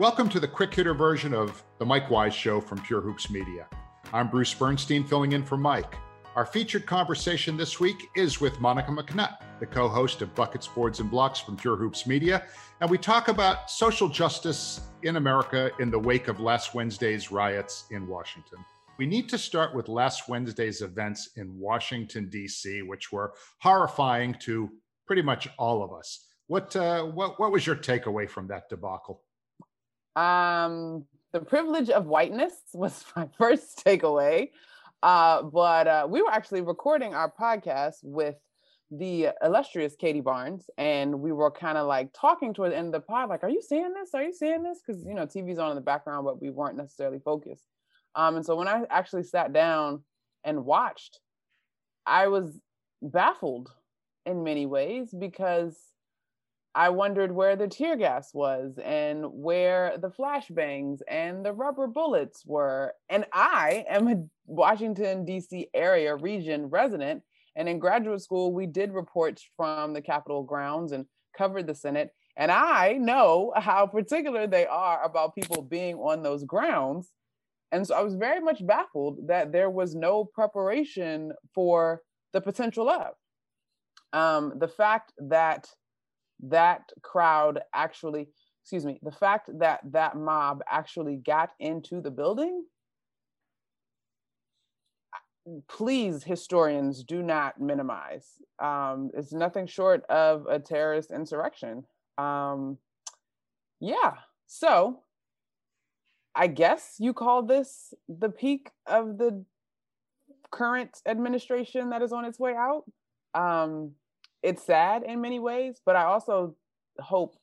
Welcome to the quick hitter version of the Mike Wise Show from Pure Hoops Media. I'm Bruce Bernstein filling in for Mike. Our featured conversation this week is with Monica McNutt, the co host of Buckets, Boards, and Blocks from Pure Hoops Media. And we talk about social justice in America in the wake of last Wednesday's riots in Washington. We need to start with last Wednesday's events in Washington, D.C., which were horrifying to pretty much all of us. What, uh, what, what was your takeaway from that debacle? Um, the privilege of whiteness was my first takeaway. Uh, but uh, we were actually recording our podcast with the illustrious Katie Barnes, and we were kind of like talking toward the end of the pod, like, "Are you seeing this? Are you seeing this?" Because you know TV's on in the background, but we weren't necessarily focused. Um, and so when I actually sat down and watched, I was baffled in many ways because I wondered where the tear gas was and where the flashbangs and the rubber bullets were. And I am a Washington, D.C. area region resident. And in graduate school, we did reports from the Capitol grounds and covered the Senate. And I know how particular they are about people being on those grounds. And so I was very much baffled that there was no preparation for the potential of. Um, the fact that that crowd actually, excuse me, the fact that that mob actually got into the building, please, historians, do not minimize. Um, it's nothing short of a terrorist insurrection. Um, yeah, so I guess you call this the peak of the current administration that is on its way out. Um, it's sad in many ways, but I also hope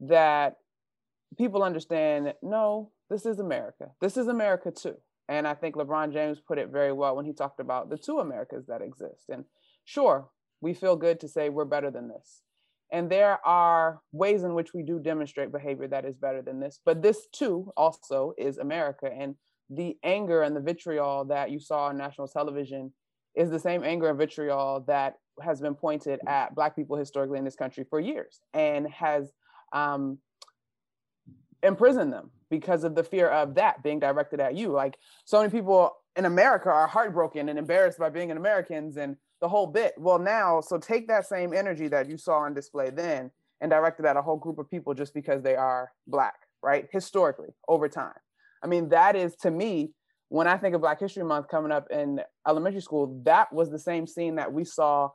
that people understand no, this is America. This is America too. And I think LeBron James put it very well when he talked about the two Americas that exist. And sure, we feel good to say we're better than this. And there are ways in which we do demonstrate behavior that is better than this. But this too also is America. And the anger and the vitriol that you saw on national television is the same anger and vitriol that has been pointed at Black people historically in this country for years and has um, imprisoned them because of the fear of that being directed at you. Like so many people in America are heartbroken and embarrassed by being an Americans and the whole bit. Well, now, so take that same energy that you saw on display then and direct it at a whole group of people just because they are Black, right? Historically, over time. I mean, that is to me when I think of Black History Month coming up in elementary school, that was the same scene that we saw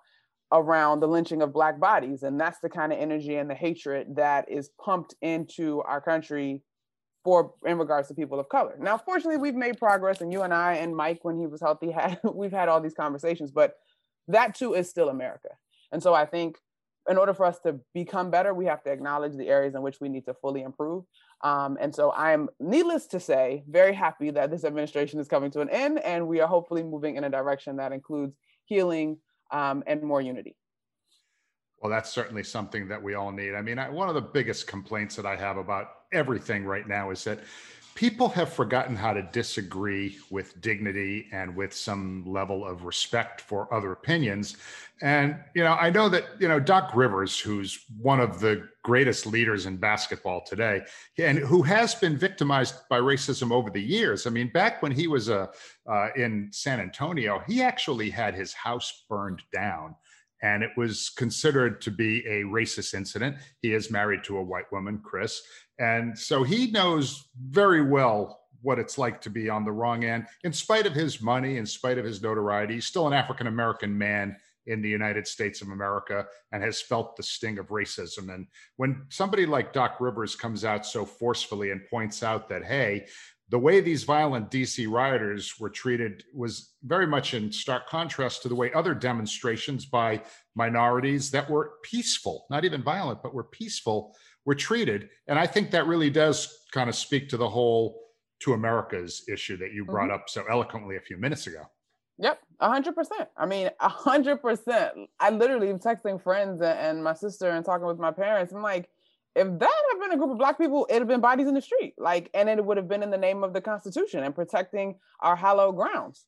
around the lynching of black bodies and that's the kind of energy and the hatred that is pumped into our country for in regards to people of color. Now fortunately we've made progress and you and i and mike when he was healthy had we've had all these conversations but that too is still america. And so i think in order for us to become better we have to acknowledge the areas in which we need to fully improve. Um, and so i'm needless to say very happy that this administration is coming to an end and we are hopefully moving in a direction that includes healing um, and more unity. Well, that's certainly something that we all need. I mean, I, one of the biggest complaints that I have about everything right now is that people have forgotten how to disagree with dignity and with some level of respect for other opinions. And, you know, I know that, you know, Doc Rivers, who's one of the greatest leaders in basketball today and who has been victimized by racism over the years. I mean, back when he was uh, uh, in San Antonio, he actually had his house burned down and it was considered to be a racist incident. He is married to a white woman, Chris, and so he knows very well what it's like to be on the wrong end. In spite of his money, in spite of his notoriety, he's still an African American man in the United States of America and has felt the sting of racism. And when somebody like Doc Rivers comes out so forcefully and points out that, hey, the way these violent DC rioters were treated was very much in stark contrast to the way other demonstrations by minorities that were peaceful, not even violent, but were peaceful, were treated. And I think that really does kind of speak two the whole to America's issue that you brought mm-hmm. up so eloquently a few minutes ago. Yep, a hundred percent. I mean, a hundred percent. I literally am texting friends and my sister and talking with my parents. I'm like, if that had been a group of black people, it'd have been bodies in the street. Like, and it would have been in the name of the Constitution and protecting our hallowed grounds.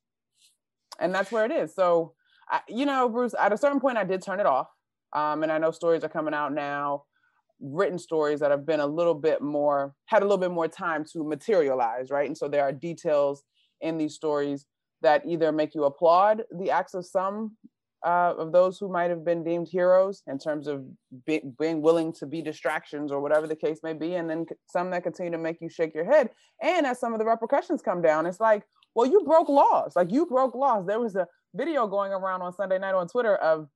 And that's where it is. So, I, you know, Bruce, at a certain point, I did turn it off. Um, and I know stories are coming out now, written stories that have been a little bit more, had a little bit more time to materialize, right? And so there are details in these stories that either make you applaud the acts of some uh, of those who might have been deemed heroes in terms of be, being willing to be distractions or whatever the case may be, and then some that continue to make you shake your head. And as some of the repercussions come down, it's like, well, you broke laws. Like you broke laws. There was a video going around on Sunday night on Twitter of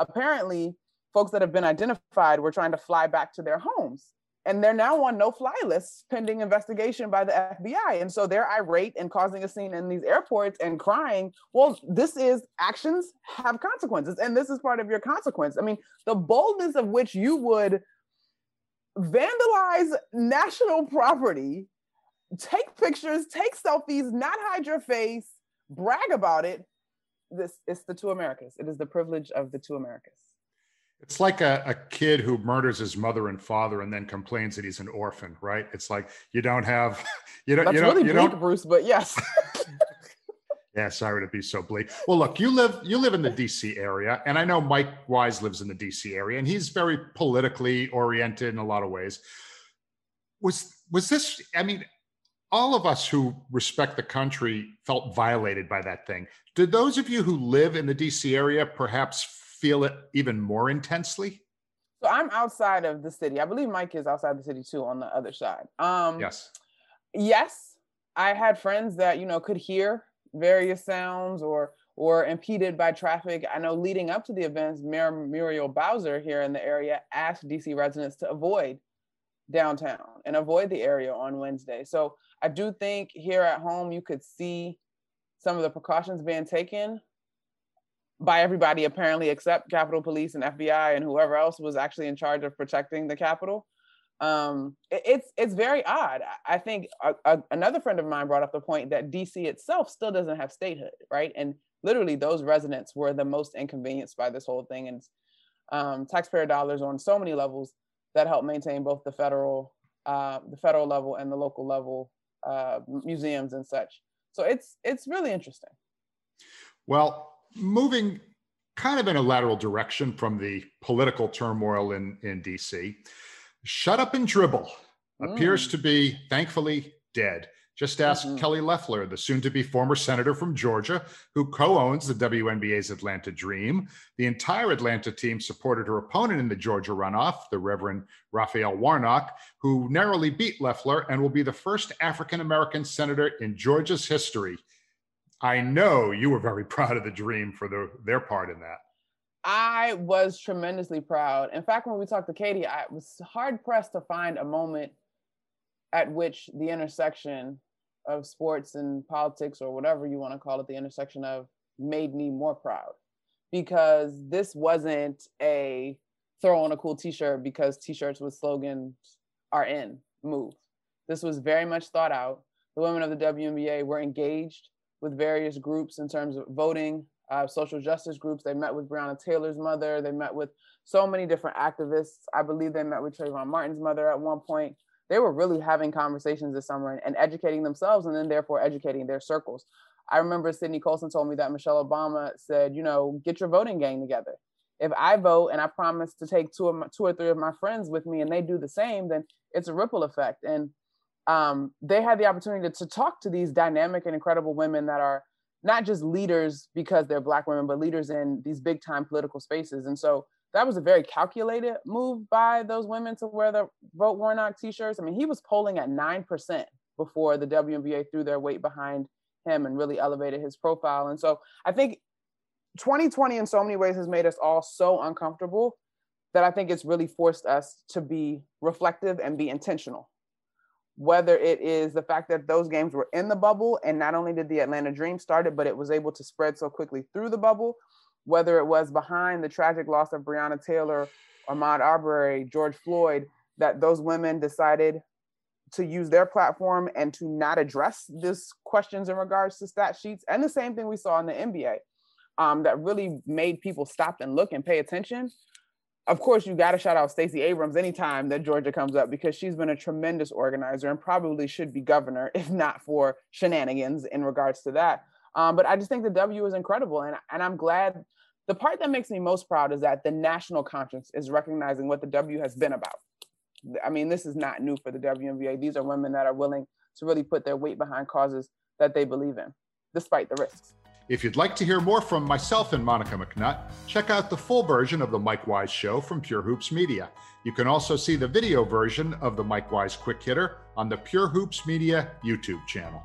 apparently folks that have been identified were trying to fly back to their homes and they're now on no-fly lists pending investigation by the FBI. And so they're irate and causing a scene in these airports and crying. Well, this is actions have consequences, and this is part of your consequence. I mean, the boldness of which you would vandalize national property, take pictures, take selfies, not hide your face, brag about it. This is the two Americas. It is the privilege of the two Americas. It's like a, a kid who murders his mother and father and then complains that he's an orphan, right? It's like you don't have you don't That's you don't really you bleak, don't Bruce, but yes. yeah, sorry to be so bleak. Well, look, you live you live in the DC area, and I know Mike Wise lives in the DC area, and he's very politically oriented in a lot of ways. Was was this? I mean, all of us who respect the country felt violated by that thing. Did those of you who live in the DC area perhaps feel it even more intensely? So I'm outside of the city. I believe Mike is outside the city too on the other side. Um, yes. Yes. I had friends that, you know, could hear various sounds or or impeded by traffic. I know leading up to the events, Mayor Muriel Bowser here in the area asked DC residents to avoid downtown and avoid the area on Wednesday. So I do think here at home you could see some of the precautions being taken by everybody apparently except Capitol Police and FBI and whoever else was actually in charge of protecting the Capitol. Um, it, it's it's very odd. I think a, a, another friend of mine brought up the point that DC itself still doesn't have statehood, right? And literally, those residents were the most inconvenienced by this whole thing, and um, taxpayer dollars on so many levels that help maintain both the federal uh, the federal level and the local level uh, museums and such. So it's it's really interesting. Well, moving kind of in a lateral direction from the political turmoil in, in DC, Shut Up and Dribble mm. appears to be, thankfully, dead. Just ask mm-hmm. Kelly Loeffler, the soon to be former senator from Georgia, who co owns the WNBA's Atlanta Dream. The entire Atlanta team supported her opponent in the Georgia runoff, the Reverend Raphael Warnock, who narrowly beat Loeffler and will be the first African American senator in Georgia's history I know you were very proud of the dream for the, their part in that. I was tremendously proud. In fact, when we talked to Katie, I was hard pressed to find a moment at which the intersection of sports and politics, or whatever you want to call it, the intersection of made me more proud. Because this wasn't a throw on a cool t shirt because t shirts with slogans are in move. This was very much thought out. The women of the WNBA were engaged with various groups in terms of voting, uh, social justice groups. They met with Breonna Taylor's mother. They met with so many different activists. I believe they met with Trayvon Martin's mother at one point. They were really having conversations this summer and, and educating themselves and then therefore educating their circles. I remember Sydney Colson told me that Michelle Obama said, you know, get your voting gang together. If I vote and I promise to take two of my, two or three of my friends with me and they do the same, then it's a ripple effect. And um, they had the opportunity to, to talk to these dynamic and incredible women that are not just leaders because they're black women, but leaders in these big time political spaces. And so that was a very calculated move by those women to wear the Vote Warnock t-shirts. I mean, he was polling at 9% before the WNBA threw their weight behind him and really elevated his profile. And so I think 2020 in so many ways has made us all so uncomfortable that I think it's really forced us to be reflective and be intentional whether it is the fact that those games were in the bubble and not only did the Atlanta Dream start it, but it was able to spread so quickly through the bubble, whether it was behind the tragic loss of Breonna Taylor, Ahmaud Arbery, George Floyd, that those women decided to use their platform and to not address these questions in regards to stat sheets. And the same thing we saw in the NBA um, that really made people stop and look and pay attention. Of course, you got to shout out Stacey Abrams anytime that Georgia comes up because she's been a tremendous organizer and probably should be governor if not for shenanigans in regards to that. Um, but I just think the W is incredible, and and I'm glad. The part that makes me most proud is that the national conscience is recognizing what the W has been about. I mean, this is not new for the WNBA. These are women that are willing to really put their weight behind causes that they believe in, despite the risks. If you'd like to hear more from myself and Monica McNutt, check out the full version of the Mike Wise Show from Pure Hoops Media. You can also see the video version of the Mike Wise Quick Hitter on the Pure Hoops Media YouTube channel.